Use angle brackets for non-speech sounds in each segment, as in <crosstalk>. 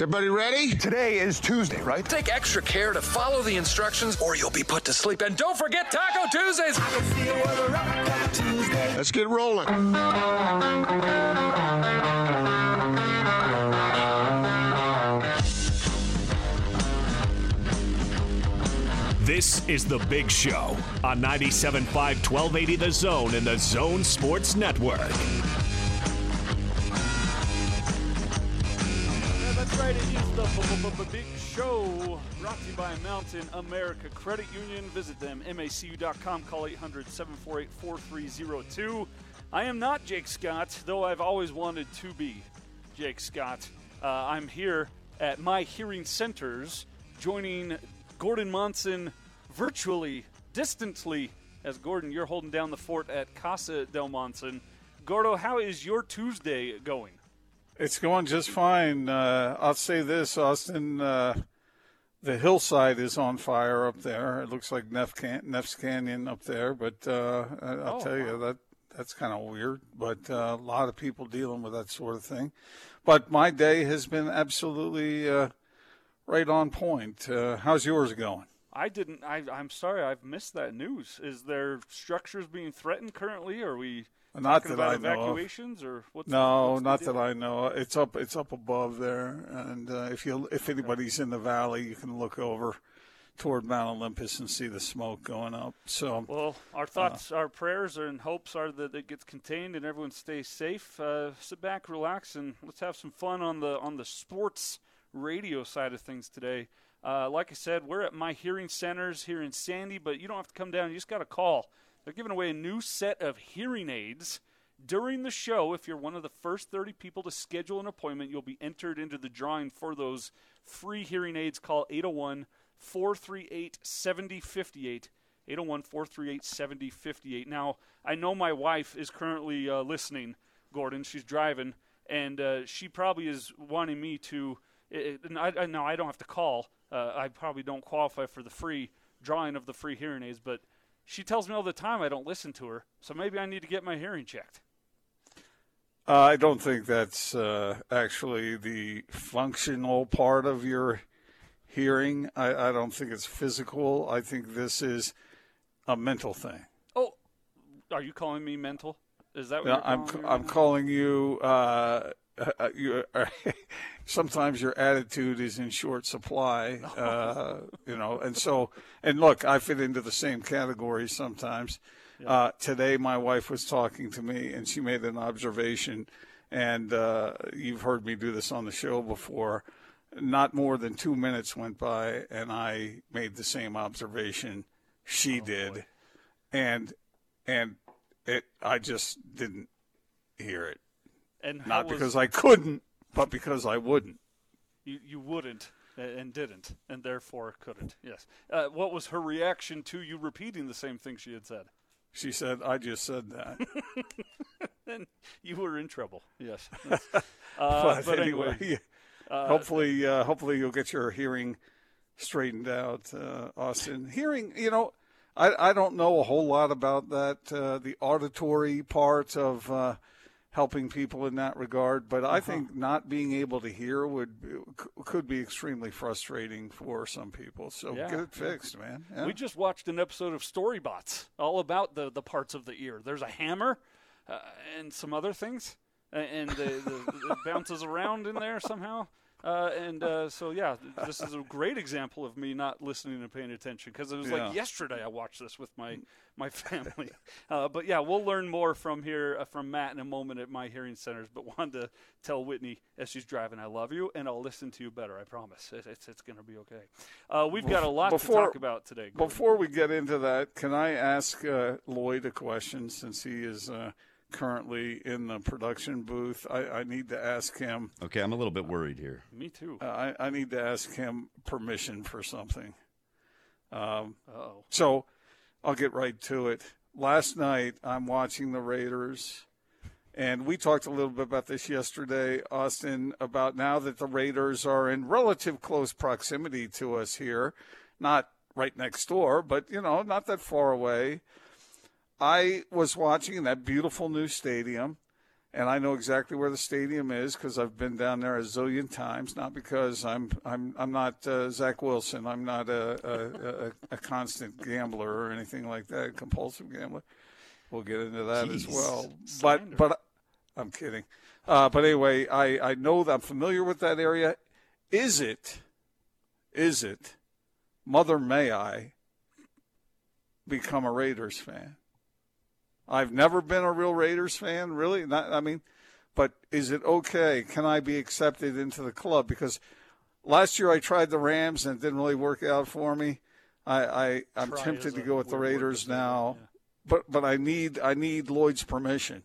Is everybody ready? Today is Tuesday, right? Take extra care to follow the instructions or you'll be put to sleep. And don't forget Taco Tuesdays. Let's get rolling. This is The Big Show on 97.5 1280 The Zone and the Zone Sports Network. Right. It is the B- B- B- Big Show, brought to you by Mountain America Credit Union. Visit them, macu.com. Call 800-748-4302. I am not Jake Scott, though I've always wanted to be Jake Scott. Uh, I'm here at my hearing centers, joining Gordon Monson virtually, distantly, as Gordon, you're holding down the fort at Casa del Monson. Gordo, how is your Tuesday going? It's going just fine. Uh, I'll say this, Austin. Uh, the hillside is on fire up there. It looks like Neff Can- Neff's Canyon up there, but uh, I'll Oh, tell you that that's kind of weird. But uh, a lot of people dealing with that sort of thing. But my day has been absolutely uh, right on point. Uh, how's yours going? I didn't. I, I'm sorry, I've missed that news. Is there structures being threatened currently? Are we Not that I know evacuations or what's No, what's not that I know. It's up. It's up above there, and uh, if you if anybody's in the valley, you can look over toward Mount Olympus and see the smoke going up. So Well, our Uh. thoughts, our prayers, and hopes are that it gets contained and everyone stays safe. Uh, sit back, relax, and let's have some fun on the on the sports radio side of things today. Uh, like I said, we're at my hearing centers here in Sandy, but you don't have to come down. You just got to call. They're giving away a new set of hearing aids during the show. If you're one of the first 30 people to schedule an appointment, you'll be entered into the drawing for those free hearing aids. Call 801 438 7058. 801 438 7058. Now, I know my wife is currently uh, listening, Gordon. She's driving, and uh, she probably is wanting me to. It, I, I, no, I don't have to call. Uh, I probably don't qualify for the free drawing of the free hearing aids, but she tells me all the time I don't listen to her. So maybe I need to get my hearing checked. uh, I don't think that's uh, actually the functional part of your hearing. I, I don't think it's physical. I think this is a mental thing. Oh, are you calling me mental? Is that what you're I'm calling I'm calling you. Uh, <laughs> uh, you sometimes your attitude is in short supply, <laughs> uh, you know, and so and look, I fit into the same category sometimes. Uh, today, my wife was talking to me, and she made an observation, and uh, you've heard me do this on the show before. Not more than two minutes went by, and I made the same observation she did, and and it I just didn't hear it. And Not was- because I couldn't, but because I wouldn't. You, you wouldn't and didn't, and therefore couldn't. Yes. Uh, what was her reaction to you repeating the same thing she had said? She said, "I just said that." <laughs> Then you were in trouble. Yes. <laughs> Yes. Uh, but, but anyway, anyway, <laughs> uh, hopefully, uh, hopefully you'll get your hearing straightened out, uh, Austin. Hearing, you know, I I don't know a whole lot about that, uh, the auditory part of. Helping people in that regard, but Uh-huh. I think not being able to hear would could be extremely frustrating for some people. So Yeah. get it fixed, man. Yeah. We just watched an episode of Storybots all about the, the parts of the ear. There's a hammer uh, and some other things, and the, the, it bounces around in there somehow. Uh, and uh, so, yeah, this is a great example of me not listening and paying attention because it was Yeah. like yesterday I watched this with my my family. <laughs> Uh, but yeah, we'll learn more from here uh, from Matt in a moment at my hearing centers. But wanted to tell Whitney as she's driving, I love you, and I'll listen to you better. I promise. It, it's it's going to be okay. Uh, we've got a lot to talk about today. Gordon. Before we get into that, can I ask uh, Lloyd a question since he is uh, currently in the production booth? I, I need to ask him. Okay, I'm a little bit worried here. Me too. Uh, I, I need to ask him permission for something. Um, oh. So I'll get right to it. Last night, I'm watching the Raiders, and we talked a little bit about this yesterday, Austin, about now that the Raiders are in relative close proximity to us here, not right next door, but, you know, not that far away. I was watching that beautiful new stadium, and I know exactly where the stadium is because I've been down there a zillion times. Not because I'm I'm I'm not uh, Zach Wilson. I'm not a a, a a constant gambler or anything like that, compulsive gambler. We'll get into that as Jeez. well. But but I'm kidding. Uh, but anyway, I I know that I'm familiar with that area. Is it? Is it? Mother, may I become a Raiders fan? I've never been a real Raiders fan, really. Not, I mean, but is it okay? Can I be accepted into the club? Because last year I tried the Rams and it didn't really work out for me. I, I I'm Try tempted to go with the weird word to Raiders now, yeah. but but I need I need Lloyd's permission.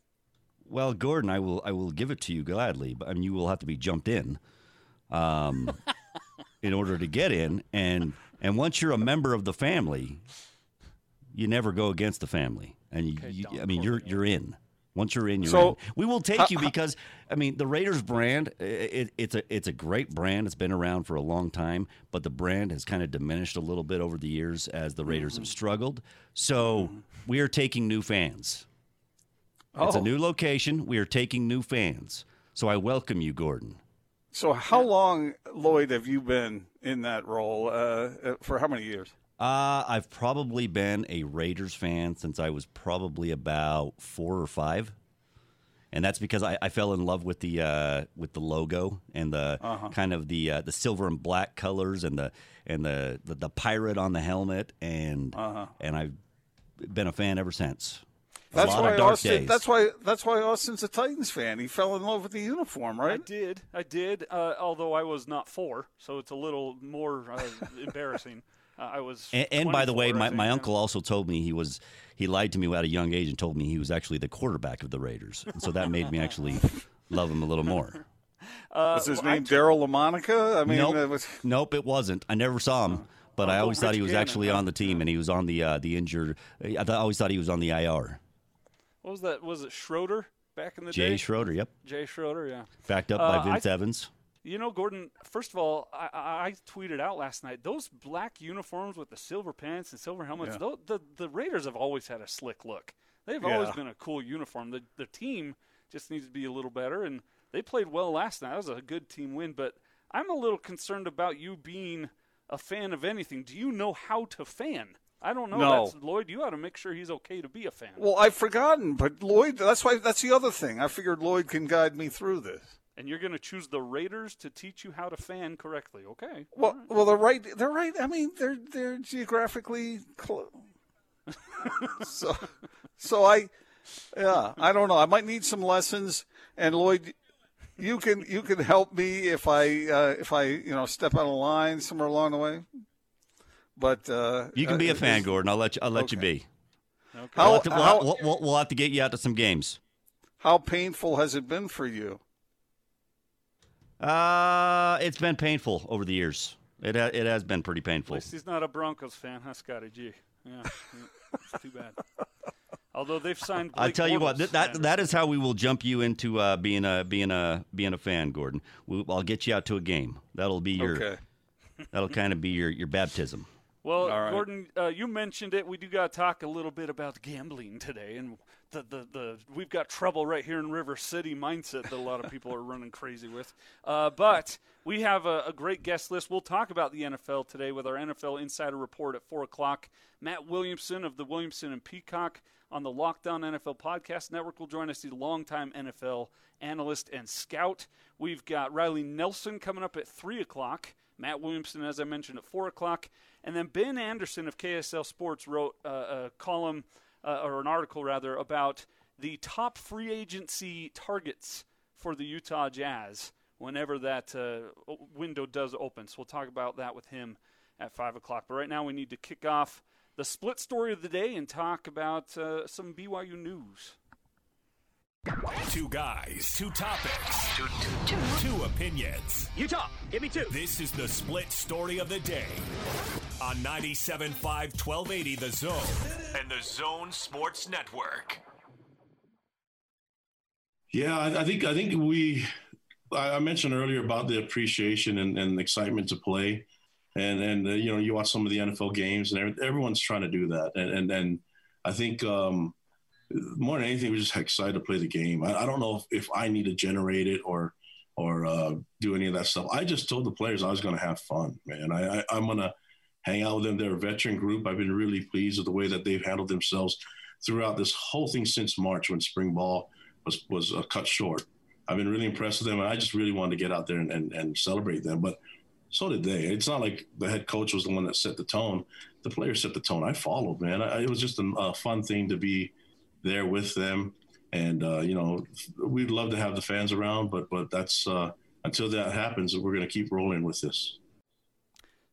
Well, Gordon, I will I will give it to you gladly, but I mean you will have to be jumped in, um, <laughs> in order to get in, and and once you're a member of the family, you never go against the family, and you, you, I mean you're you're in. Once you're in, you're So, in. We will take you because I mean the Raiders brand. It, it's a it's a great brand. It's been around for a long time, but the brand has kind of diminished a little bit over the years as the Raiders have struggled. So we are taking new fans. It's a Oh. new location. We are taking new fans. So I welcome you, Gordon. So how long, Lloyd, have you been in that role? Uh, uh, for how many years? Uh, I've probably been a Raiders fan since I was probably about four or five, and that's because I, I fell in love with the uh, with the logo and the kind of the uh, the silver and black colors and the and the the, the pirate on the helmet and and I've been a fan ever since. A That's lot why of dark Austin. days. That's why. That's why Austin's a Titans fan. He fell in love with the uniform, right? I did. I did. Uh, although I was not four, so it's a little more uh, embarrassing. Uh, I was. And, and by the way, my, my uncle also told me he was he lied to me at a young age and told me he was actually the quarterback of the Raiders, and so that made me actually <laughs> love him a little more. Was his well, I name Daryle Lamonica? I mean, nope, it was, nope, it wasn't. I never saw him, but I Uncle always thought he was Gannon, actually on the team, and he was on the uh, the injured. I th- I always thought he was on the IR. What was that? Was it Schroeder back in the Jay day? Jay Schroeder, yep, Jay Schroeder, yeah. backed up Uh, by Vince I- Evans. You know, Gordon. First of all, I, I tweeted out last night those black uniforms with the silver pants and silver helmets. Yeah. tho- the the Raiders have always had a slick look. They've always been a cool uniform. The the team just needs to be a little better, and they played well last night. That was a good team win. But I'm a little concerned about you being a fan of anything. Do you know how to fan? I don't know. No. That's, Lloyd, you ought to make sure he's okay to be a fan. well, I've forgotten, but Lloyd. That's why. That's the other thing. I figured Lloyd can guide me through this. And you're going to choose the Raiders to teach you how to fan correctly. Okay. Well, well, they're right. They're right. I mean, they're they're geographically close. <laughs> so, so I, yeah, I don't know. I might need some lessons. And Lloyd, you can you can help me if I uh, if I you know step out of line somewhere along the way. But uh, You can be uh, a fan, Gordon. I'll let you. I'll let you Okay. be. We'll How have, to, we'll, how, we'll, we'll, we'll have to get you out to some games. how painful has it been for you? Uh, it's been painful over the years. It ha- it has been pretty At painful. least he's not a Broncos fan, huh, Scotty G? Yeah, yeah. it's too bad. Although they've signed. I Blake tell you what, th- that man. that is how we will jump you into uh, being a being a being a fan, Gordon. We, I'll get you out to a game. That'll be your Okay. that'll kind of be your your baptism. Well, All right. Gordon, uh, you mentioned it. We do got to talk a little bit about gambling today, and the, the, the we've got trouble right here in River City mindset that a lot of people are <laughs> running crazy with. Uh, but we have a, a great guest list. We'll talk about the NFL today with our NFL Insider Report at four o'clock. Matt Williamson of the Williamson and Peacock on the Locked On NFL Podcast Network will join us. the a longtime NFL analyst and scout. We've got Riley Nelson coming up at three o'clock. Matt Williamson, as I mentioned, at 4 o'clock. And then Ben Anderson of KSL Sports wrote uh, a column, uh, or an article rather, about the top free agency targets for the Utah Jazz whenever that uh, window does open. So we'll talk about that with him at 5 o'clock. But right now we need to kick off the split story of the day and talk about uh, some BYU news. Two guys, two topics, two, two, two. two opinions. You talk, give me two. This is the split story of the day on 97.5 1280 The Zone and The Zone Sports Network. Yeah, I, I think I think we. I mentioned earlier about the appreciation and, and excitement to play, and and uh, you know you watch some of the NFL games and everyone's trying to do that, and and, and I think. Um, more than anything, we're just excited to play the game. I, I don't know if, if, I need to generate it or or uh, do any of that stuff. I just told the players I was going to have fun, man. I, I, am going to hang out with them. They're a veteran group. I've been really pleased with the way that they've handled themselves throughout this whole thing since March when spring ball was was uh, cut short. I've been really impressed with them, and I just really wanted to get out there and, and, and celebrate them. But so did they. It's not like the head coach was the one that set the tone. The players set the tone. I followed, man. I, it was just a, a fun thing to be – there with them. And uh, you know, we'd love to have the fans around, but but that's uh, until that happens, we're going to keep rolling with this.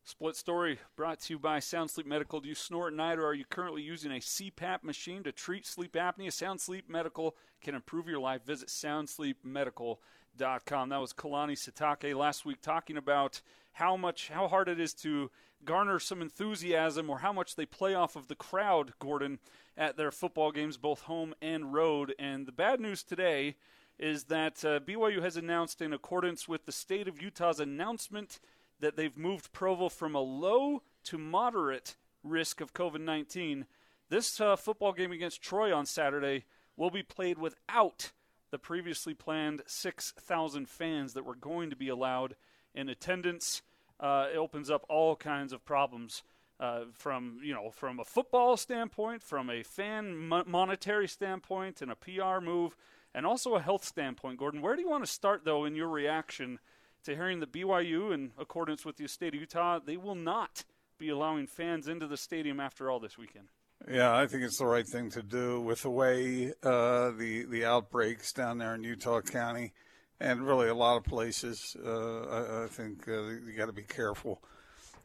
Split story brought to you by Sound Sleep Medical. Do you snore at night or are you currently using a CPAP machine to treat sleep apnea? Sound Sleep Medical can improve your life. Visit soundsleepmedical.com. That was Kalani Sitake last week talking about how much how hard it is to garner some enthusiasm or how much they play off of the crowd, Gordon, at their football games, both home and road. And the bad news today is that uh, BYU has announced, in accordance with the state of Utah's announcement, that they've moved Provo from a low to moderate risk of COVID 19. This uh, football game against Troy on Saturday will be played without the previously planned 6,000 fans that were going to be allowed in attendance. Uh, it opens up all kinds of problems uh, from you know from a football standpoint, from a fan mo- monetary standpoint, and a PR move, and also a health standpoint. Gordon, where do you want to start though in your reaction to hearing that BYU, in accordance with the state of Utah, they will not be allowing fans into the stadium after all this weekend? Yeah, I think it's the right thing to do with the way uh, the the outbreaks down there in Utah County, and really a lot of places. Uh, I, I, think uh, you got to be careful.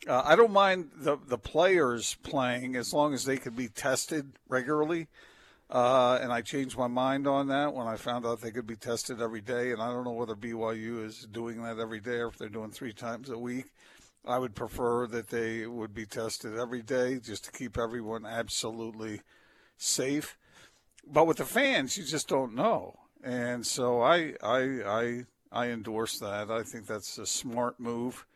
Uh, I don't mind the the players playing as long as they could be tested regularly. Uh, and I changed my mind on that when I found out they could be tested every day. And I don't know whether BYU is doing that every day or if they're doing three times a week. I would prefer that they would be tested every day just to keep everyone absolutely safe. But with the fans, you just don't know. And so I I I I endorse that. I think that's a smart move.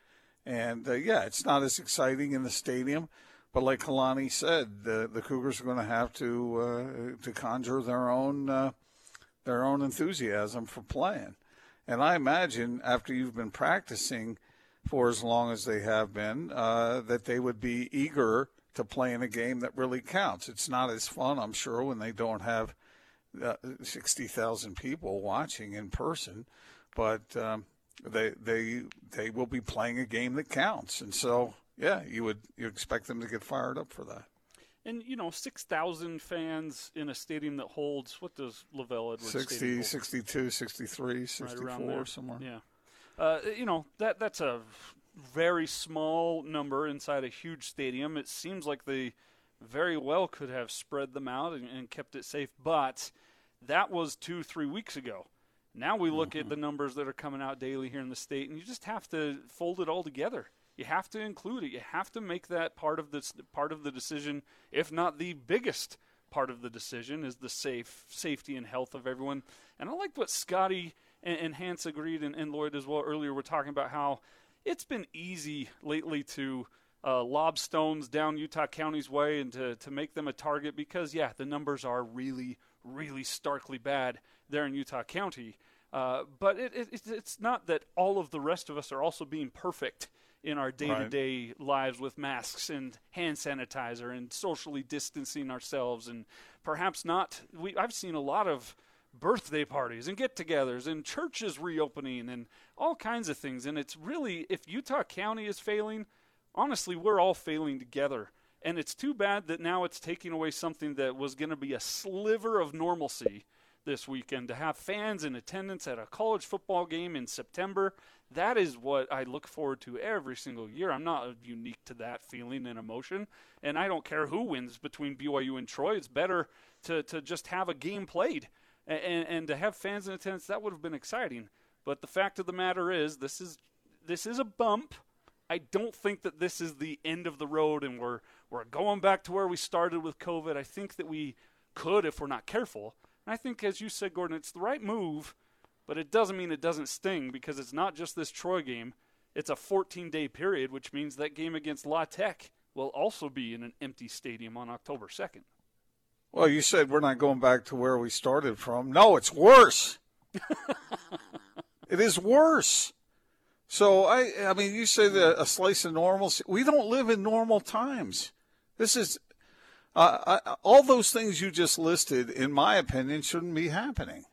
And uh, yeah, it's not as exciting in the stadium, but like Kalani said, the the Cougars are going to have to uh, to conjure their own uh, their own enthusiasm for playing. And I imagine after you've been practicing for as long as they have been, uh, that they would be eager to play in a game that really counts. It's not as fun, I'm sure, when they don't have uh, 60,000 people watching in person, but um, they they they will be playing a game that counts, and so yeah, you would you expect them to get fired up for that. And you know, six thousand fans in a stadium that holds what does LaVell Edwards 60, 62, 63, 64, right somewhere. Yeah, uh, you know that that's a very small number inside a huge stadium. It seems like they very well could have spread them out and, and kept it safe, but that was two three weeks ago. Now we look mm-hmm. at the numbers that are coming out daily here in the state, and you just have to fold it all together. You have to include it. You have to make that part of this part of the decision, if not the biggest part of the decision, is the safe safety and health of everyone. And I like what Scotty and, and Hans agreed, and, and Lloyd as well earlier. We're talking about how it's been easy lately to uh, lob stones down Utah County's way and to, to make them a target because, yeah, the numbers are really, really starkly bad there in Utah County. Uh, but it, it, it's not that all of the rest of us are also being perfect in our day to day lives with masks and hand sanitizer and socially distancing ourselves and perhaps not. We, I've seen a lot of birthday parties and get togethers and churches reopening and all kinds of things. And it's really, if Utah County is failing, honestly, we're all failing together. And it's too bad that now it's taking away something that was going to be a sliver of normalcy this weekend to have fans in attendance at a college football game in September. That is what I look forward to every single year. I'm not unique to that feeling and emotion. And I don't care who wins between BYU and Troy. It's better to, to just have a game played and, and to have fans in attendance. That would have been exciting. But the fact of the matter is, this is this is a bump. I don't think that this is the end of the road and we're we're going back to where we started with COVID. I think that we could if we're not careful. And I think as you said Gordon, it's the right move, but it doesn't mean it doesn't sting because it's not just this Troy game. It's a 14-day period, which means that game against La Tech will also be in an empty stadium on October 2nd. Well, you said we're not going back to where we started from. No, it's worse. <laughs> it is worse. So I, I mean, you say that a slice of normalcy. We don't live in normal times. This is uh, I, all those things you just listed, in my opinion, shouldn't be happening.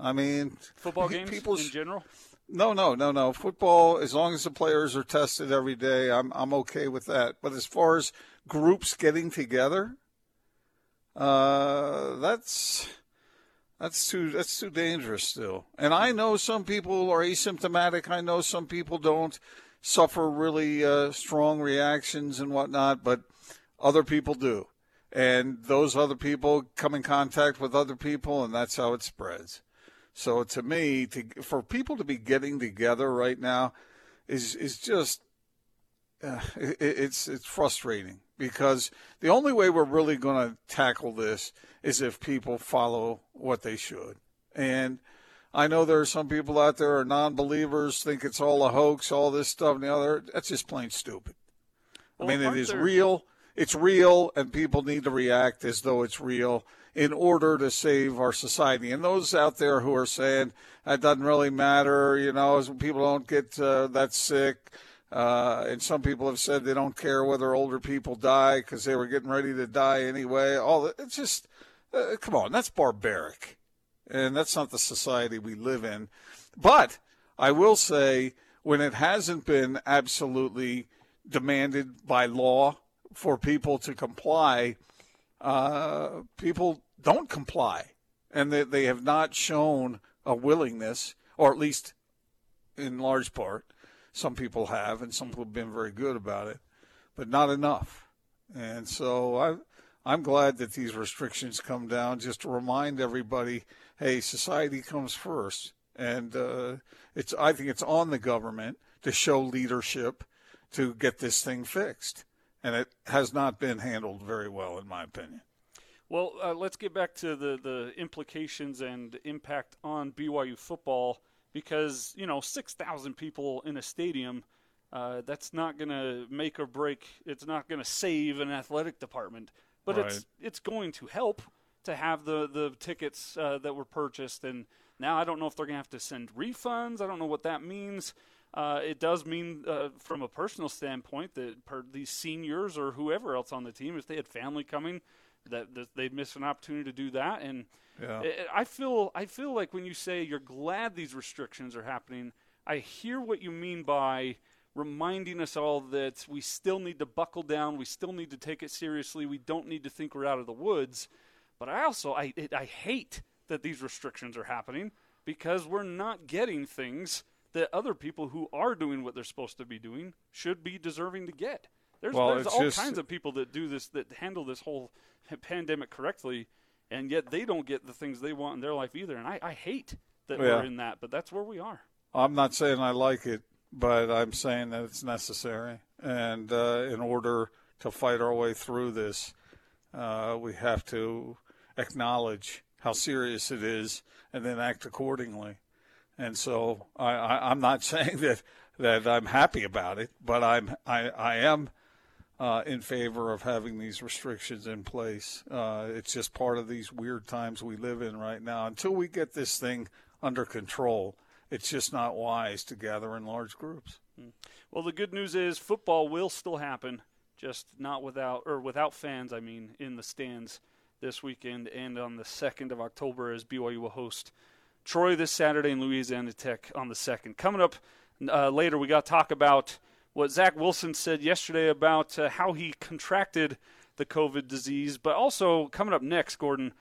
I mean, football games people in general. No, no, no, no. Football, as long as the players are tested every day, I'm I'm okay with that. But as far as groups getting together, uh, that's that's too that's too dangerous still. And I know some people are asymptomatic. I know some people don't suffer really uh, strong reactions and whatnot, but other people do. And those other people come in contact with other people, and that's how it spreads. So to me, to, for people to be getting together right now is is just <sighs> uh, it, it's it's frustrating because the only way we're really going to tackle this is if people follow what they should. And I know there are some people out there are non-believers, think it's all a hoax, all this stuff and the other. That's just plain stupid. Well, I mean, it is there... real. It's real, and people need to react as though it's real in order to save our society. And those out there who are saying that doesn't really matter, you know, people don't get uh, that sick uh, and some people have said they don't care whether older people die because they were getting ready to die anyway. All it's just, uh, come on, that's barbaric, and that's not the society we live in. But I will say, when it hasn't been absolutely demanded by law for people to comply, uh, people don't comply, and they, they have not shown a willingness, or at least in large part, some people have, and some people have been very good about it, but not enough. And so I, I'm glad that these restrictions come down just to remind everybody, hey, society comes first, and uh, it's I think it's on the government to show leadership to get this thing fixed, and it has not been handled very well, in my opinion. Well, uh, let's get back to the, the implications and impact on BYU football because you know six thousand people in a stadium. Uh, that's not going to make or break. It's not going to save an athletic department, but right. it's it's going to help to have the the tickets uh, that were purchased. And now I don't know if they're going to have to send refunds. I don't know what that means. Uh, it does mean, uh, from a personal standpoint, that per these seniors or whoever else on the team, if they had family coming, that, that they'd miss an opportunity to do that. And yeah. I feel I feel like when you say you're glad these restrictions are happening, I hear what you mean by reminding us all that we still need to buckle down, we still need to take it seriously, we don't need to think we're out of the woods. But I also I it, I hate that these restrictions are happening because we're not getting things that other people who are doing what they're supposed to be doing should be deserving to get. There's, well, there's all just, kinds of people that do this that handle this whole <laughs> pandemic correctly and yet they don't get the things they want in their life either. And I, I hate that yeah. we're in that, but that's where we are. I'm not saying I like it, but I'm saying that it's necessary. And uh, in order to fight our way through this, uh, we have to acknowledge how serious it is and then act accordingly. And so I, am not <laughs> saying that that I'm happy about it, but I'm I, I am uh, in favor of having these restrictions in place. Uh, it's just part of these weird times we live in right now. Until we get this thing under control, it's just not wise to gather in large groups. Well, the good news is football will still happen, just not without or without fans. I mean, in the stands this weekend and on the second of October as BYU will host Troy this Saturday and Louisiana Tech on the second. Coming up uh, later, we got to talk about what Zach Wilson said yesterday about uh, how he contracted the COVID disease, but also coming up next, Gordon,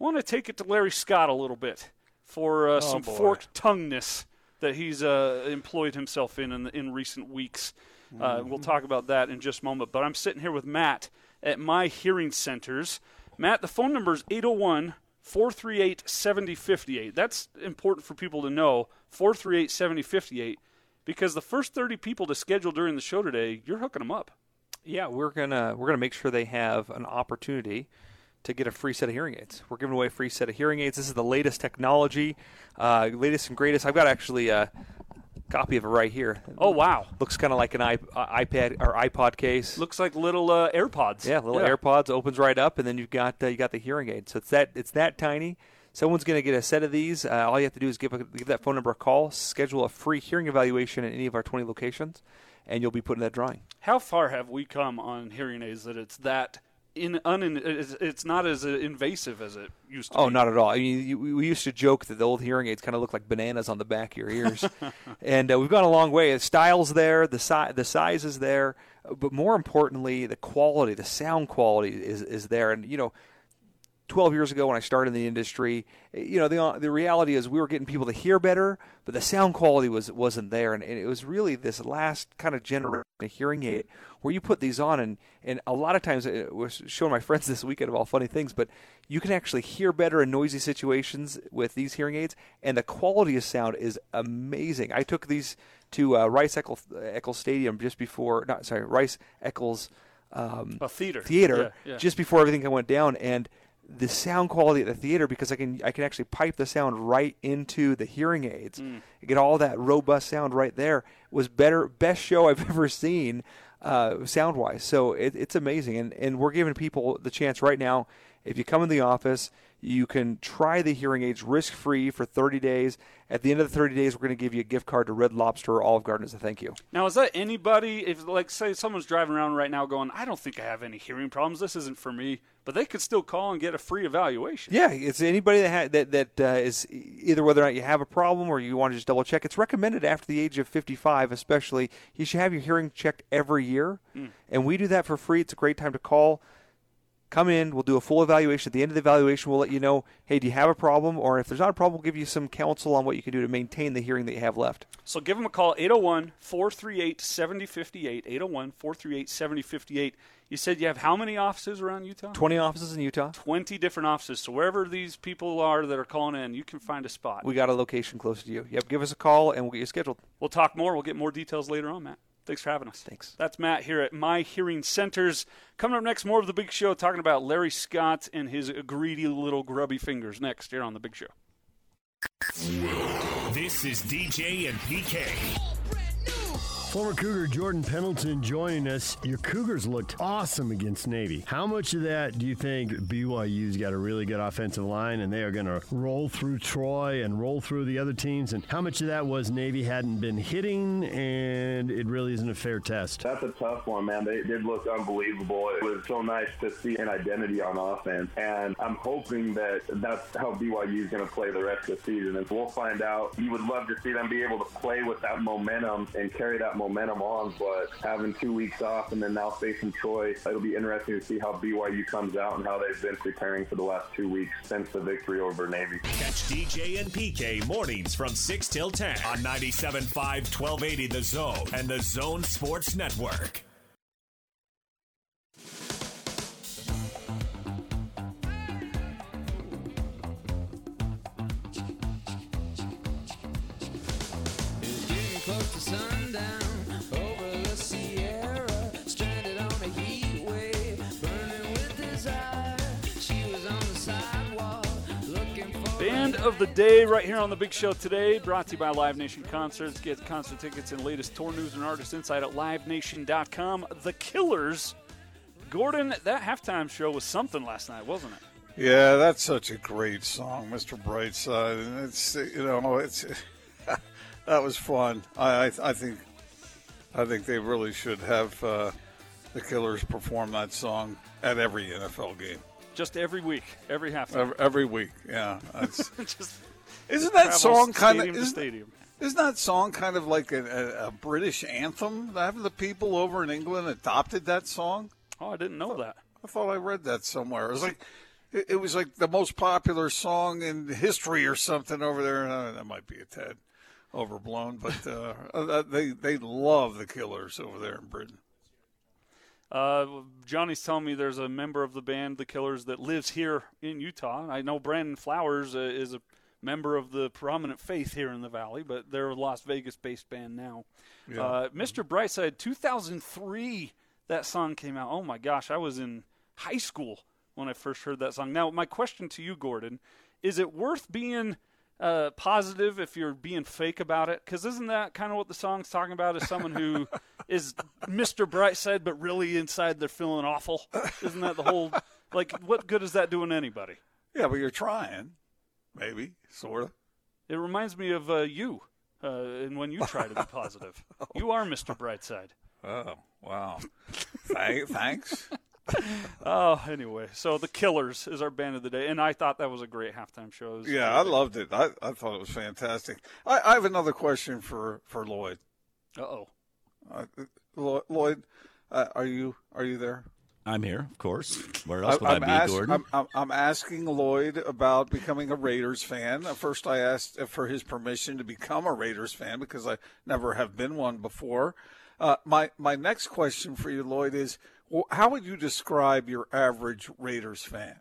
I want to take it to Larry Scott a little bit for uh, Oh, some forked tongueness that he's uh, employed himself in in, in recent weeks. Uh, Mm-hmm. we'll talk about that in just a moment. But I'm sitting here with Matt at My Hearing Centers. Matt, the phone number is 801 438 7058. That's important for people to know 438 7058 because the first 30 people to schedule during the show today, you're hooking them up. Yeah, we're gonna we're gonna make sure they have an opportunity to get a free set of hearing aids. We're giving away a free set of hearing aids. This is the latest technology, uh, latest and greatest. I've got actually a copy of it right here. Oh, wow. Looks kind of like an iP- uh, iPad or iPod case. Looks like little uh, AirPods. Yeah, little Yeah. AirPods opens right up, and then you've got uh, you got the hearing aid. So it's that it's that tiny. Someone's going to get a set of these. Uh, all you have to do is give a, give that phone number a call, schedule a free hearing evaluation at any of our 20 locations, and you'll be put in that drawing. How far have we come on hearing aids that it's that in un, it's, not as invasive as it used to Oh, be? not at all. I mean, you, we used to joke that the old hearing aids kind of look like bananas on the back of your ears, <laughs> and uh, we've gone a long way. The style's there, the si- the size is there, but more importantly, the quality, the sound quality is is there. And you know, 12 years ago when I started in the industry, you know, the the reality is we were getting people to hear better, but the sound quality was wasn't there, and, and it was really this last kind of generation of hearing aid where you put these on, and and a lot of times I was showing my <laughs> friends this weekend of all funny things, but you can actually hear better in noisy situations with these hearing aids, and the quality of sound is amazing. I took these to uh, Rice Eccles, Eccles Stadium just before, not sorry, Rice Eccles um, A theater. theater Yeah, yeah. just before everything went down, and the sound quality at the theater because I can I can actually pipe the sound right into the hearing aids, Mm. Get all that robust sound right there. was better best show I've <laughs> ever seen uh, sound wise. So it, it's amazing, and and we're giving people the chance right now. If you come in the office, you can try the hearing aids risk free for 30 days. At the end of the 30 days, we're going to give you a gift card to Red Lobster or Olive Garden as a thank you. Now, is that anybody? If like say someone's driving around right now going, I don't think I have any hearing problems. This isn't for me. But they could still call and get a free evaluation. Yeah, it's anybody that ha- that that uh, is either whether or not you have a problem or you want to just double check. It's recommended after the age of 55, especially. You should have your hearing checked every year, Mm. and we do that for free. It's a great time to call. Come in. We'll do a full evaluation. At the end of the evaluation, we'll let you know, hey, do you have a problem? Or if there's not a problem, we'll give you some counsel on what you can do to maintain the hearing that you have left. So give them a call, 801 438 7058. 801 438 7058. You said you have how many offices around Utah? 20 offices in Utah. 20 different offices. So wherever these people are that are calling in, you can find a spot. We got a location close to you. Yep, give us a call and we'll get you scheduled. We'll talk more. We'll get more details later on, Matt. Thanks for having us. Thanks. That's Matt here at My Hearing Centers. Coming up next, more of the Big Show, talking about Larry Scott and his greedy little grubby fingers. Next, here on the Big Show. This is DJ and PK. Former Cougar Jordan Pendleton joining us. Your Cougars looked awesome against Navy. How much of that do you think BYU's got a really good offensive line and they are going to roll through Troy and roll through the other teams? And how much of that was Navy hadn't been hitting and it really isn't a fair test? That's a tough one, man. They did look unbelievable. It was so nice to see an identity on offense, and I'm hoping that that's how BYU is going to play the rest of the season. And we'll find out. You would love to see them be able to play with that momentum and carry that momentum on, but having two weeks off and then now facing Troy, it'll be interesting to see how BYU comes out and how they've been preparing for the last two weeks since the victory over Navy. Catch DJ and PK mornings from 6 till 10 on 97.5 1280 The Zone and The Zone Sports Network. Of the day right here on the big show today, brought to you by Live Nation Concerts. Get concert tickets and latest tour news and artist insight at livenation.com. The Killers. Gordon, that halftime show was something last night, wasn't it? Yeah, that's such a great song, Mr. Brightside, and it's you know it's <laughs> that was fun. I I, I think I think they really should have uh, the Killers perform that song at every NFL game. Just every week, every halftime. Every, every week, yeah. <laughs> Just isn't that song kind of stadium. isn't that song kind of like a, a, a British anthem? Haven't the people over in England adopted that song? Oh, I didn't know that. I thought I read that somewhere. It was like it, it was like the most popular song in history or something over there. Uh, that might be a tad overblown, but uh, uh, they they love the Killers over there in Britain. Uh, Johnny's telling me there's a member of the band, The Killers, that lives here in Utah. I know Brandon Flowers uh, is a member of the prominent faith here in the valley, but they're a Las Vegas-based band now. Yeah. Uh, Mr. Brightside, 2003, that song came out. Oh my gosh, I was in high school when I first heard that song. Now, my question to you, Gordon, is it worth being uh, positive if you're being fake about it? Because isn't that kind of what the song's talking about? Is someone who <laughs> is Mr. Brightside, but really inside they're feeling awful? Isn't that the whole like? What good is that doing anybody? Yeah, but you're trying, maybe, sort of. It reminds me of uh, you, uh, and when you try to be positive, <laughs> you are Mr. Brightside. Oh wow! Thank, thanks. <laughs> Oh, anyway, so the Killers is our band of the day, and I thought that was a great halftime show. Was Yeah, I loved it. I, I thought it was fantastic. I, I have another question for for Lloyd. Uh-oh. Uh Lloyd, Lloyd uh, are you are you there? I'm here, of course. Where else would I, I, am be, ask- Gordon? I'm, I'm, I'm asking Lloyd about becoming a Raiders fan. First, I asked for his permission to become a Raiders fan because I never have been one before. Uh, my my next question for you, Lloyd, is wh- how would you describe your average Raiders fan?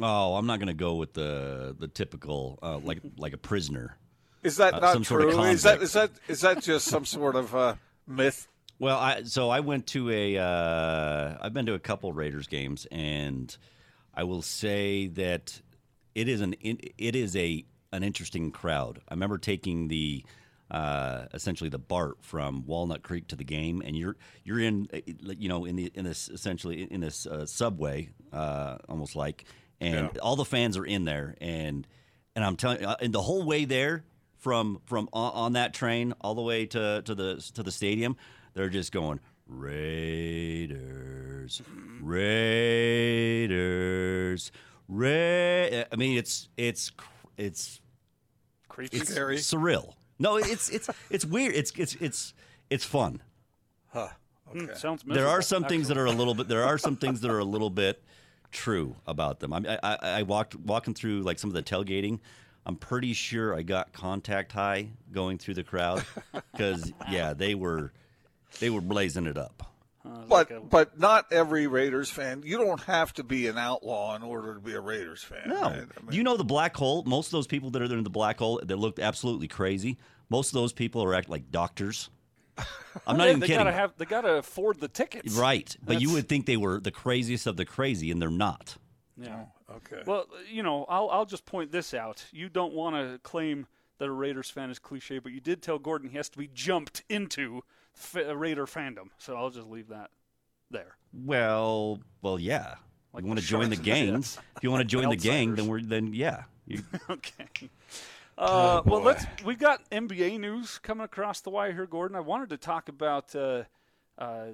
oh, I'm not going to go with the the typical uh, like like a prisoner. Is that Uh, not some sort of true? is that is that is that just some sort of uh, myth? Well, I so I went to a uh, I've been to a couple Raiders games, and I will say that it is an it is a an interesting crowd. I remember taking the uh, essentially the BART from Walnut Creek to the game, and you're you're in uh, you know in the in this essentially in this uh, subway uh, almost like, and all the fans are in there, and and I'm telling you, and the whole way there from from on, on that train all the way to to the to the stadium, they're just going Raiders, Raiders, Ra I mean, it's it's cr- it's Creepy. it's Scary. surreal. No, it's it's it's weird. It's it's it's it's fun. Huh. Hmm, sounds There are miserable, some things that are a little bit. There are some things that are a <laughs> little bit true about them. I, mean, I, I, I walked walking through like some of the tailgating. I'm pretty sure I got contact high going through the crowd because yeah, they were they were blazing it up. Uh, but but not every Raiders fan. You don't have to be an outlaw in order to be a Raiders fan. No, right? I mean, you know the black hole. Most of those people that are there in the black hole that looked absolutely crazy. Most of those people are act like doctors. I'm not <laughs> Yeah, even they kidding. Gotta have, they got to afford the tickets. Right, but you would think they were the craziest of the crazy, and they're not. Yeah. Oh, okay. Well, you know, I'll I'll just point this out. You don't want to claim that a Raiders fan is cliche, but you did tell Gordon he has to be jumped into f- Raider fandom. So I'll just leave that there. Well, well, yeah. Like you want to join the Sharks and gang? If you want to join the <laughs> gang, then we're then yeah. You, <laughs> okay. Uh, well, let's. We've got NBA news coming across the wire here, Gordon. I wanted to talk about uh, uh,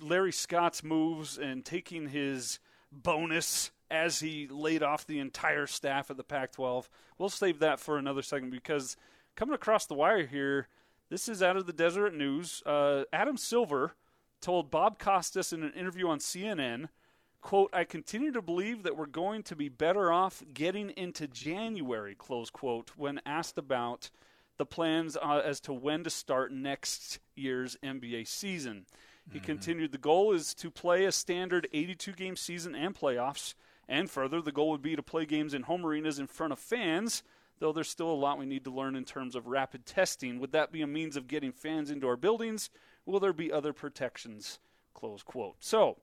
Larry Scott's moves and taking his bonus as he laid off the entire staff of the Pac-12. We'll save that for another second because coming across the wire here, this is out of the Deseret News. Uh, Adam Silver told Bob Costas in an interview on CNN quote, I continue to believe that we're going to be better off getting into January, close quote, when asked about the plans uh, as to when to start next year's NBA season. He continued, the goal is to play a standard 82 game season and playoffs. And further, the goal would be to play games in home arenas in front of fans, though there's still a lot we need to learn in terms of rapid testing. Would that be a means of getting fans into our buildings? Will there be other protections? Close quote. So,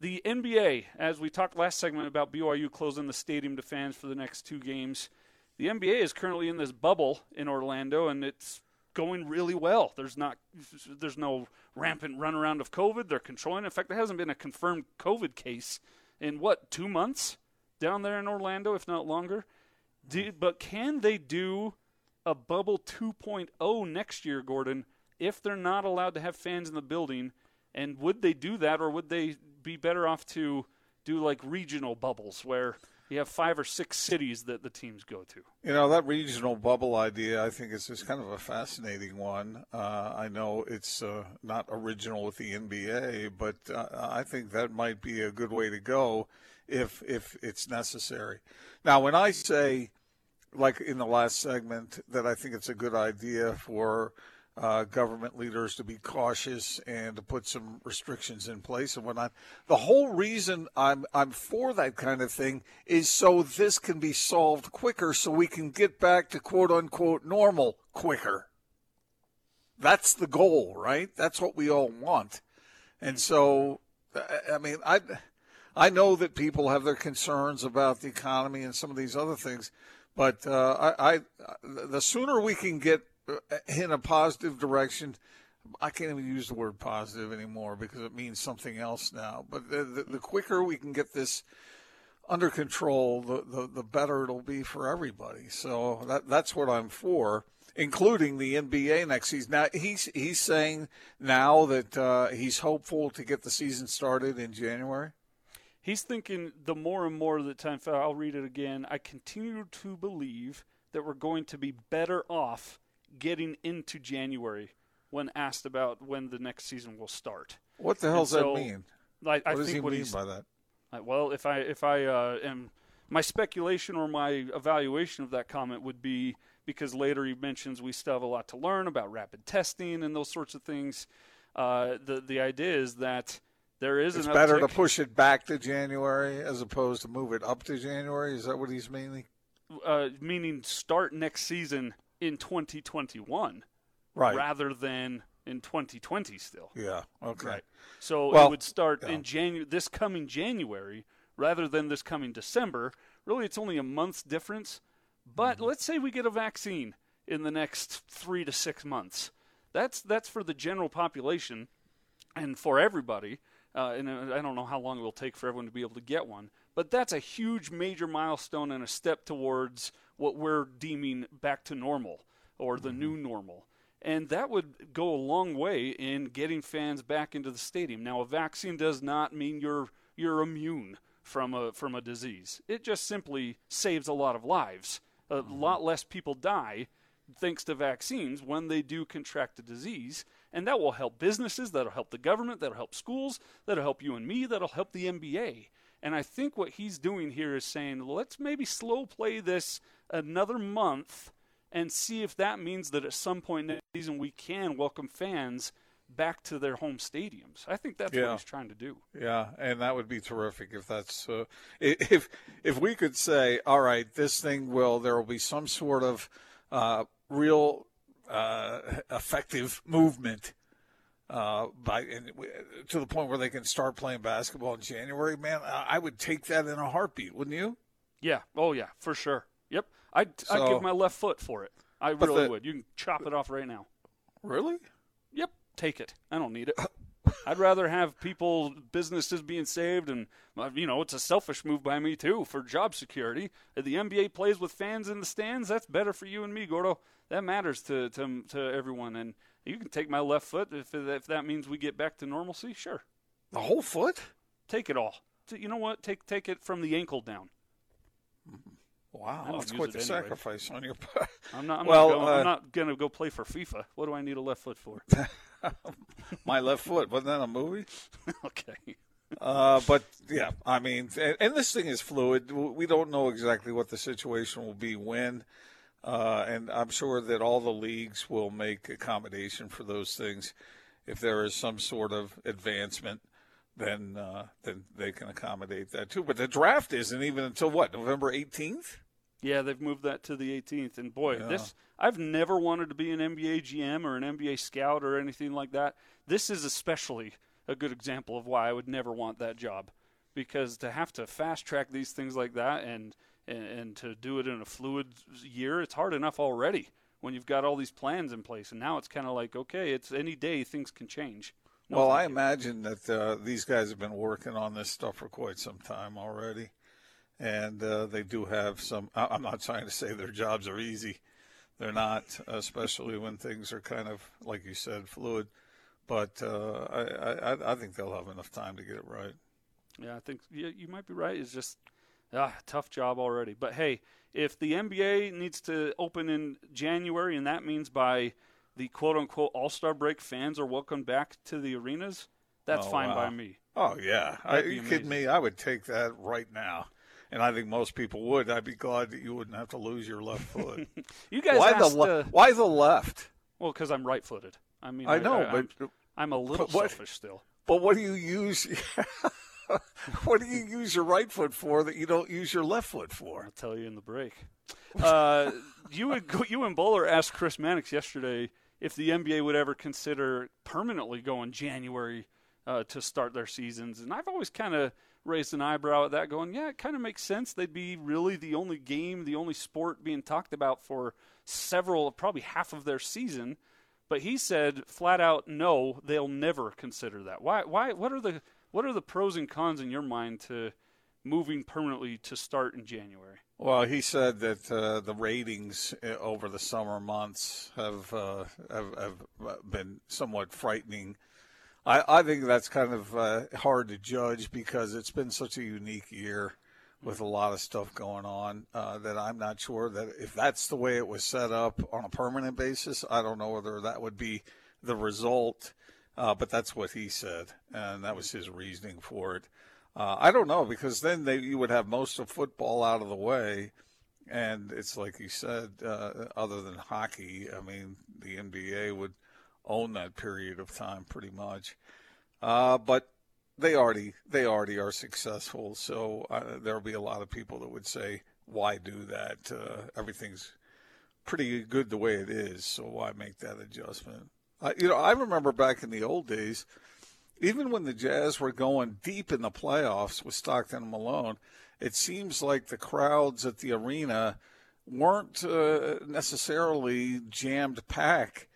the NBA, as we talked last segment about BYU closing the stadium to fans for the next two games, the NBA is currently in this bubble in Orlando, and it's going really well. There's not, there's no rampant runaround of COVID. They're controlling. In fact, there hasn't been a confirmed COVID case in what two months down there in Orlando, if not longer. Do, but can they do a bubble 2.0 next year, Gordon, if they're not allowed to have fans in the building? And would they do that, or would they be better off to do like regional bubbles where you have five or six cities that the teams go to? You know, that regional bubble idea, I think, is just kind of a fascinating one. Uh, I know it's uh, not original with the NBA, but uh, I think that might be a good way to go if if it's necessary. Now, when I say, like in the last segment, that I think it's a good idea for uh, government leaders to be cautious and to put some restrictions in place and whatnot. The whole reason I'm I'm for that kind of thing is so this can be solved quicker, so we can get back to quote unquote normal quicker. That's the goal, right? That's what we all want. And so, I I mean, I I know that people have their concerns about the economy and some of these other things, but uh, I, I the sooner we can get uh, in a positive direction. I can't even use the word positive anymore because it means something else now. But the, the, the quicker we can get this under control, the, the, the better it'll be for everybody. So that that's what I'm for, including the NBA next season. Now he's he's saying now that uh, he's hopeful to get the season started in January. He's thinking the more and more that time. I'll read it again. I continue to believe that we're going to be better off getting into January when asked about when the next season will start. What the hell does so, that mean? I, I what does he mean by that? Uh, Well, if I if I uh, am my speculation or my evaluation of that comment would be because later he mentions we still have a lot to learn about rapid testing and those sorts of things. Uh, the the idea is that there is It's better to push it back to January as opposed to move it up to January. Is that what he's meaning? uh, meaning start next season in 2021, Right. Rather than in 2020 still. Yeah. Okay. Right. So Well, it would start yeah. in Janu- this coming January rather than this coming December. Really, it's only a month's difference. But Mm-hmm. let's say we get a vaccine in the next three to six months. That's that's for the general population and for everybody. Uh, and uh, I don't know how long it will take for everyone to be able to get one. But that's a huge, major milestone and a step towards what we're deeming back to normal or the new normal. And that would go a long way in getting fans back into the stadium. Now, a vaccine does not mean you're you're immune from a from a disease. It just simply saves a lot of lives. A lot less people die thanks to vaccines when they do contract a disease, and that will help businesses, that'll help the government, that'll help schools, that'll help you and me, that'll help the NBA. And I think what he's doing here is saying, let's maybe slow play this another month and see if that means that at some point next season we can welcome fans back to their home stadiums. I think that's Yeah. what he's trying to do. Yeah, and that would be terrific if that's uh, if if we could say, all right, this thing will there will be some sort of uh, real effective movement uh, by and to the point where they can start playing basketball in January. Man, I would take that in a heartbeat, wouldn't you? Yeah. Oh, yeah, for sure. Yep. I'd, I'd give my left foot for it. I really the- would. You can chop it off right now. Really? Yep. Take it. I don't need it. <laughs> I'd rather have people, businesses being saved, and uh, you know, it's a selfish move by me too for job security. If the NBA plays with fans in the stands, that's better for you and me, Gordo. That matters to to, to everyone, and you can take my left foot if if that means we get back to normalcy. Sure, the whole foot. Take it all. You know what? Take take it from the ankle down. Wow, that's quite the anyway. sacrifice on your part. I'm not. I'm well, not, going, uh, I'm not gonna go play for FIFA. What do I need a left foot for? <laughs> my left foot wasn't that a movie? <laughs> okay. Uh, but yeah, I mean, and, and this thing is fluid. We don't know exactly what the situation will be when, uh, and I'm sure that all the leagues will make accommodation for those things. If there is some sort of advancement, then uh, then they can accommodate that too. But the draft isn't even until what November 18th. Yeah, they've moved that to the 18th, and boy, Yeah. this I've never wanted to be an NBA GM or an NBA scout or anything like that. This is especially a good example of why I would never want that job, because to have to fast track these things like that and and, and to do it in a fluid year, it's hard enough already when you've got all these plans in place. And now it's kind of like, okay, it's any day things can change. No, well, I you. imagine that uh, these guys have been working on this stuff for quite some time already, and uh, they do have some. I'm not trying to say their jobs are easy; they're not, especially when things are kind of like you said, fluid. But uh, I, I, I think they'll have enough time to get it right. Yeah, I think yeah, you might be right. It's just ah, tough job already. But hey, if the NBA needs to open in January, and that means by the quote unquote All Star break, fans are welcome back to the arenas, that's Oh, fine wow. by me. Oh yeah, Are That'd you kidding me? I would take that right now, and I think most people would. I'd be glad that you wouldn't have to lose your left foot. <laughs> You guys why the le- uh, why the left? Well, because I'm right footed. I mean, I know, I'm, but I'm a little what- selfish still. But what do you use? <laughs> <laughs> what do you use your right foot for that you don't use your left foot for? I'll tell you in the break. Uh, <laughs> you you and Bowler asked Chris Mannix yesterday if the NBA would ever consider permanently going January uh, to start their seasons, and I've always kind of raised an eyebrow at that, going, "Yeah, it kind of makes sense. They'd be really the only game, the only sport being talked about for several, probably half of their season." But he said flat out, no, they'll never consider that. Why? Why? What are the what are the pros and cons in your mind to moving permanently to start in January? Well, he said that uh, the ratings uh, over the summer months have, uh, have have uh, been somewhat frightening. I, I think that's kind of uh, hard to judge because it's been such a unique year with a lot of stuff going on uh, that I'm not sure that if that's the way it was set up on a permanent basis, I don't know whether that would be the result. Uh, but that's what he said, and that was his reasoning for it. Uh, I don't know because then they, you would have most of football out of the way, and it's like you said. Uh, other than hockey, I mean, the NBA would own that period of time pretty much. Uh, but they already they already are successful, so uh, there'll be a lot of people that would say, "Why do that? Uh, everything's pretty good the way it is, so why make that adjustment?" Uh, you know, I remember back in the old days, even when the Jazz were going deep in the playoffs with Stockton and Malone, it seems like the crowds at the arena weren't uh, necessarily jammed packed.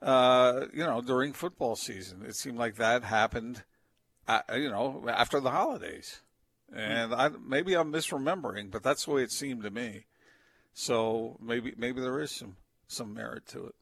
Uh, you know, during football season, it seemed like that happened. Uh, you know, after the holidays, and I maybe I'm misremembering, but that's the way it seemed to me. So maybe maybe there is some some merit to it.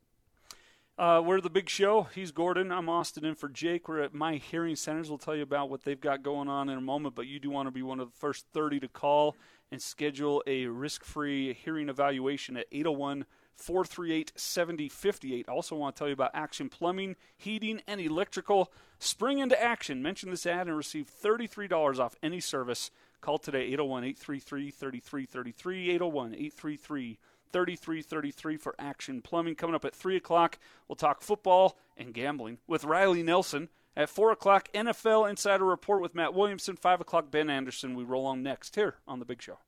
Uh, we're the big show. He's Gordon. I'm Austin in for Jake. We're at My Hearing Centers. We'll tell you about what they've got going on in a moment, but you do want to be one of the first 30 to call and schedule a risk free hearing evaluation at 801 438 7058. Also, want to tell you about Action Plumbing, Heating, and Electrical. Spring into action. Mention this ad and receive $33 off any service. Call today 801 833 3333. 801 833 3333 for Action Plumbing. Coming up at 3 o'clock, we'll talk football and gambling with Riley Nelson. At 4 o'clock, NFL Insider Report with Matt Williamson. 5 o'clock, Ben Anderson. We roll on next here on The Big Show.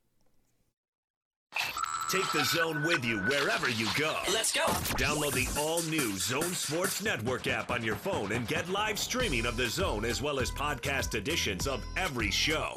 Take the zone with you wherever you go. Let's go. Download the all new Zone Sports Network app on your phone and get live streaming of the zone as well as podcast editions of every show.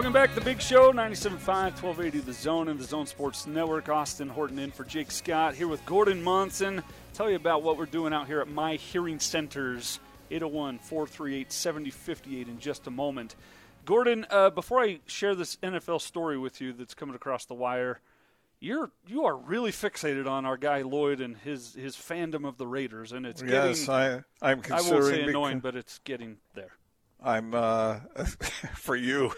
Welcome back to the Big Show, 97.5, 1280 The Zone and the Zone Sports Network. Austin Horton in for Jake Scott here with Gordon Monson. Tell you about what we're doing out here at My Hearing Centers, 801 438 7058 in just a moment. Gordon, uh, before I share this NFL story with you that's coming across the wire, you're you are really fixated on our guy Lloyd and his his fandom of the Raiders, and it's Yes, getting I- I'm I won't say annoying, but it's getting there. I'm uh, <laughs> for you.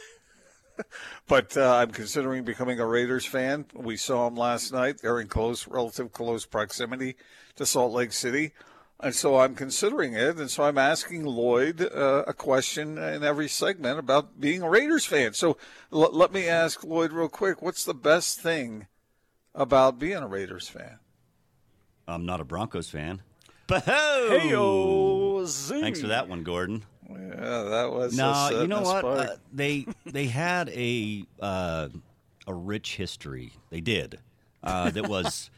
<laughs> but uh, I'm considering becoming a Raiders fan. We saw them last night. They're in close, relative close proximity to Salt Lake City. And so I'm considering it. And so I'm asking Lloyd uh, a question in every segment about being a Raiders fan. So l- let me ask Lloyd real quick what's the best thing about being a Raiders fan? I'm not a Broncos fan. <laughs> But Hey-o, thanks for that one, Gordon. Yeah, that was No, you know what? Uh, they they had a uh, a rich history. They did. Uh, that was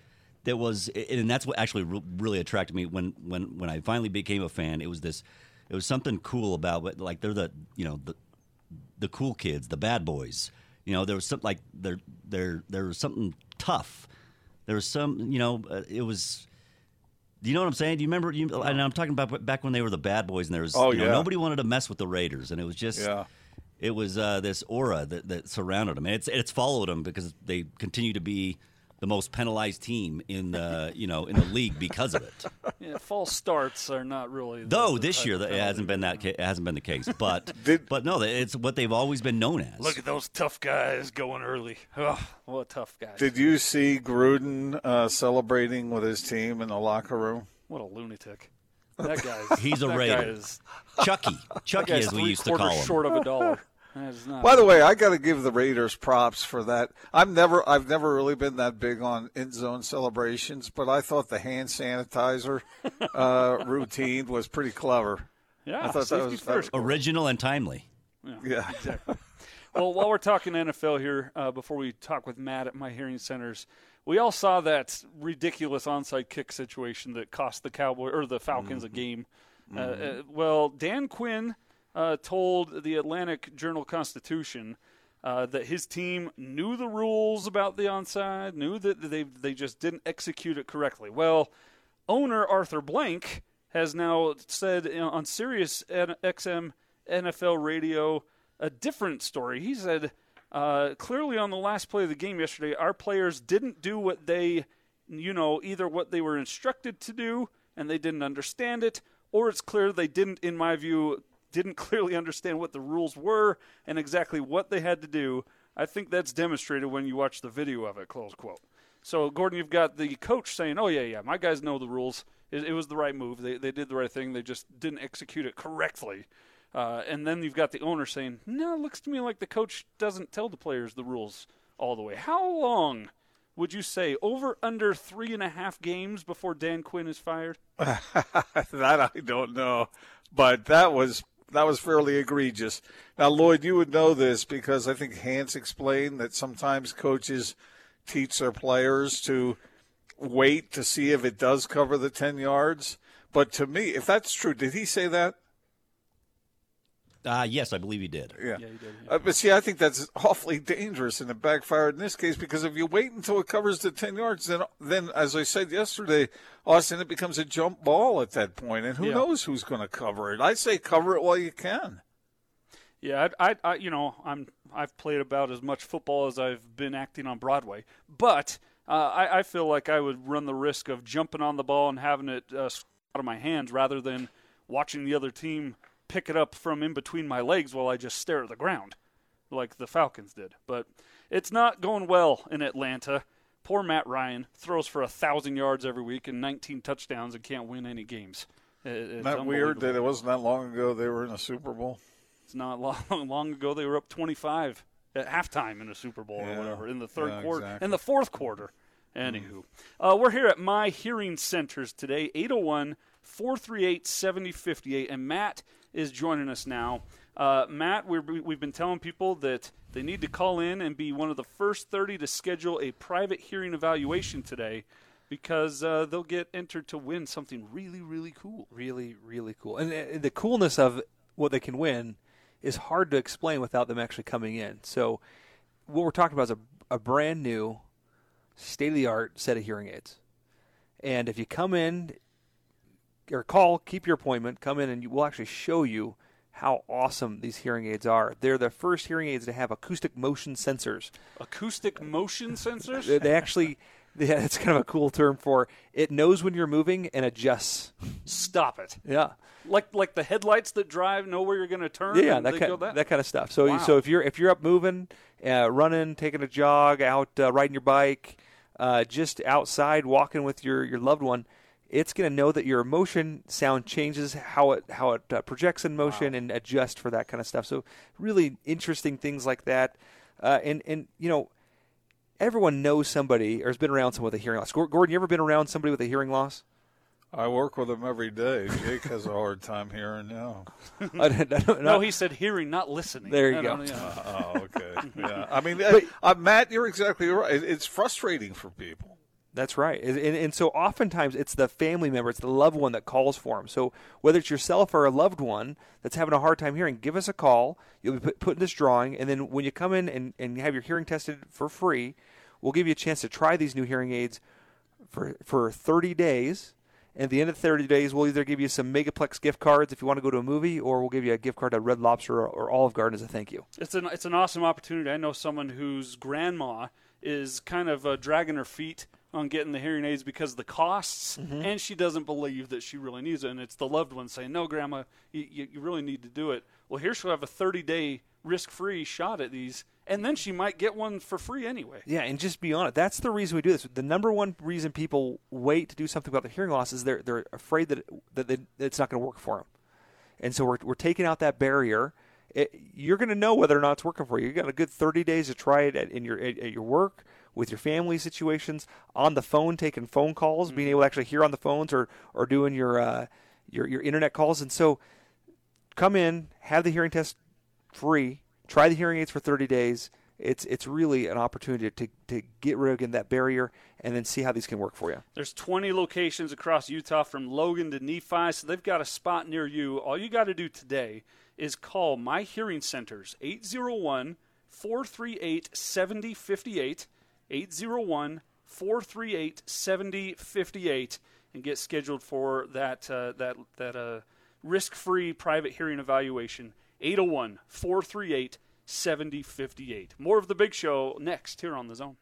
that was, and that's what actually re- really attracted me when when when I finally became a fan. It was this. It was something cool about what like they're the you know the the cool kids, the bad boys. You know, there was something like there there there was something tough. There was some you know uh, it was. Do you know what I'm saying? Do you remember? You, and I'm talking about back when they were the bad boys, and there was Oh, you know, yeah. nobody wanted to mess with the Raiders, and it was just Yeah. it was uh, this aura that, that surrounded them. And it's it's followed them because they continue to be the most penalized team in the <laughs> you know in the league because of it. Yeah, false starts are not really. the- Though the this year of that it hasn't been that it hasn't been the case, <laughs> but but no, it's what they've always been known as. Look at those tough guys going early. Oh, what tough guys! Did you see Gruden uh, celebrating with his team in the locker room? What a lunatic! That guy's <laughs> He's a that Raider. Guy is, Chucky, that Chucky guy's as we used to call him. short of a dollar. That is not. By the way, I got to give the Raiders props for that. I've never, I've never really been that big on in zone celebrations, but I thought the hand sanitizer <laughs> uh, routine was pretty clever. yeah, I thought that safety was first. Original and timely. Yeah, exactly. well, while we're talking NFL here, uh, before we talk with Matt at my hearing centers, we all saw that ridiculous onside kick situation that cost the Cowboy or the Falcons a game. Uh, uh, well, Dan Quinn uh, told the Atlanta Journal Constitution uh, that his team knew the rules about the onside, knew that they they just didn't execute it correctly. Well, owner Arthur Blank has now said you know, on Sirius XM NFL radio a different story. He said uh, clearly on the last play of the game yesterday, our players didn't do what they, you know, either what they were instructed to do and they didn't understand it, or it's clear they didn't, in my view, didn't <laughs> clearly understand what the rules were and exactly what they had to do. I think that's demonstrated when you watch the video of it. Close quote. So, Gordon, you've got the coach saying, "Oh yeah, yeah, my guys know the rules. It, it was the right move. They they did the right thing. They just didn't execute it correctly." Uh, and then you've got the owner saying, "No, it looks to me like the coach doesn't tell the players the rules all the way." How long would you say over under three and a half games before Dan Quinn is fired? <laughs> that I don't know, but that was that was fairly egregious. Now, Lloyd, you would know this because I think Hans explained that sometimes coaches teach their players to wait to see if it does cover the ten yards. But to me, if that's true, did he say that? Uh, yes, I believe he did. Yeah. Yeah, he did. Uh, but see, I think that's awfully dangerous, and it backfired in this case because if you wait until it covers the ten yards, then then as I said yesterday, Austin, it becomes a jump ball at that point, and who Yeah. knows who's going to cover it? I say cover it while you can. Yeah, I, I, I, you know, I'm I've played about as much football as I've been acting on Broadway, but uh, I, I feel like I would run the risk of jumping on the ball and having it uh, out of my hands rather than watching the other team pick it up from in between my legs while I just stare at the ground, like the Falcons did. But it's not going well in Atlanta. Poor Matt Ryan throws for a thousand yards every week and 19 touchdowns and can't win any games. It's Isn't that weird that it wasn't that long ago they were in a Super Bowl? It's not long, <laughs> long ago they were up 25 at halftime in a Super Bowl Yeah. or whatever in the third Yeah, quarter, exactly. in the fourth quarter. Anywho, uh, we're here at My Hearing Centers today, 801 438 7058. And Matt is joining us now. Uh, Matt, we're, we've been telling people that they need to call in and be one of the first 30 to schedule a private hearing evaluation today because uh, they'll get entered to win something really, really cool. Really, really cool. And the coolness of what they can win is hard to explain without them actually coming in. So, what we're talking about is a, a brand new, state of the art set of hearing aids. And if you come in or call, keep your appointment, come in, and you, we'll actually show you how awesome these hearing aids are. They're the first hearing aids to have acoustic motion sensors. Acoustic motion sensors? They, they actually <laughs> Yeah, it's kind of a cool term for it knows when you're moving and adjusts. Stop it. Yeah. Like like the headlights that drive know where you're going to turn. Yeah, that kind, that. that kind of stuff. So Wow. so if you're if you're up moving, uh, running, taking a jog, out uh, riding your bike, uh, just outside walking with your, your loved one, it's going to know that your motion sound changes how it how it uh, projects in motion and adjust for that kind of stuff. So really interesting things like that. Uh, and and you know everyone knows somebody or has been around someone with a hearing loss. Gordon, you ever been around somebody with a hearing loss? I work with him every day. Jake has a hard time hearing now. <laughs> I don't- I don't- no, he said hearing, not listening. There you I go. don't- yeah. Oh, okay. Yeah. I mean, <laughs> uh, uh, Matt, you're exactly right. It's frustrating for people. That's right. And, and, so oftentimes it's the family member, it's the loved one that calls for them. So whether it's yourself or a loved one that's having a hard time hearing, give us a call. You'll be put, put in this drawing. And then when you come in and, and have your hearing tested for free, we'll give you a chance to try these new hearing aids for, for 30 days. And at the end of 30 days, we'll either give you some Megaplex gift cards if you want to go to a movie, or we'll give you a gift card at Red Lobster or, or Olive Garden as a thank you. It's an it's an awesome opportunity. I know someone whose grandma is kind of uh, dragging her feet on getting the hearing aids because of the costs, Mhm. and she doesn't believe that she really needs it. And it's the loved one saying, "No, Grandma, you, you, really need to do it." Well, here she'll have a 30 day risk free shot at these, and then she might get one for free anyway. Yeah, and just be honest. That's the reason we do this. The number one reason people wait to do something about their hearing loss is they're they're afraid that that, they, that it's not going to work for them. And so we're we're taking out that barrier. It, you're going to know whether or not it's working for you. You got a good 30 days to try it at, in your at, at your work, with your family situations, on the phone, taking phone calls, being able to actually hear on the phones, or or doing your uh, your your internet calls. And so, come in, have the hearing test free. Try the hearing aids for 30 days. It's it's really an opportunity to to get rid of again, that barrier and then see how these can work for you. There's 20 locations across Utah from Logan to Nephi, so they've got a spot near you. All you got to do today is call My Hearing Centers 801 438 7058 801 438 7058 and get scheduled for that uh, that that uh, risk-free private hearing evaluation 801 438 7058. More of the big show next here on the zone.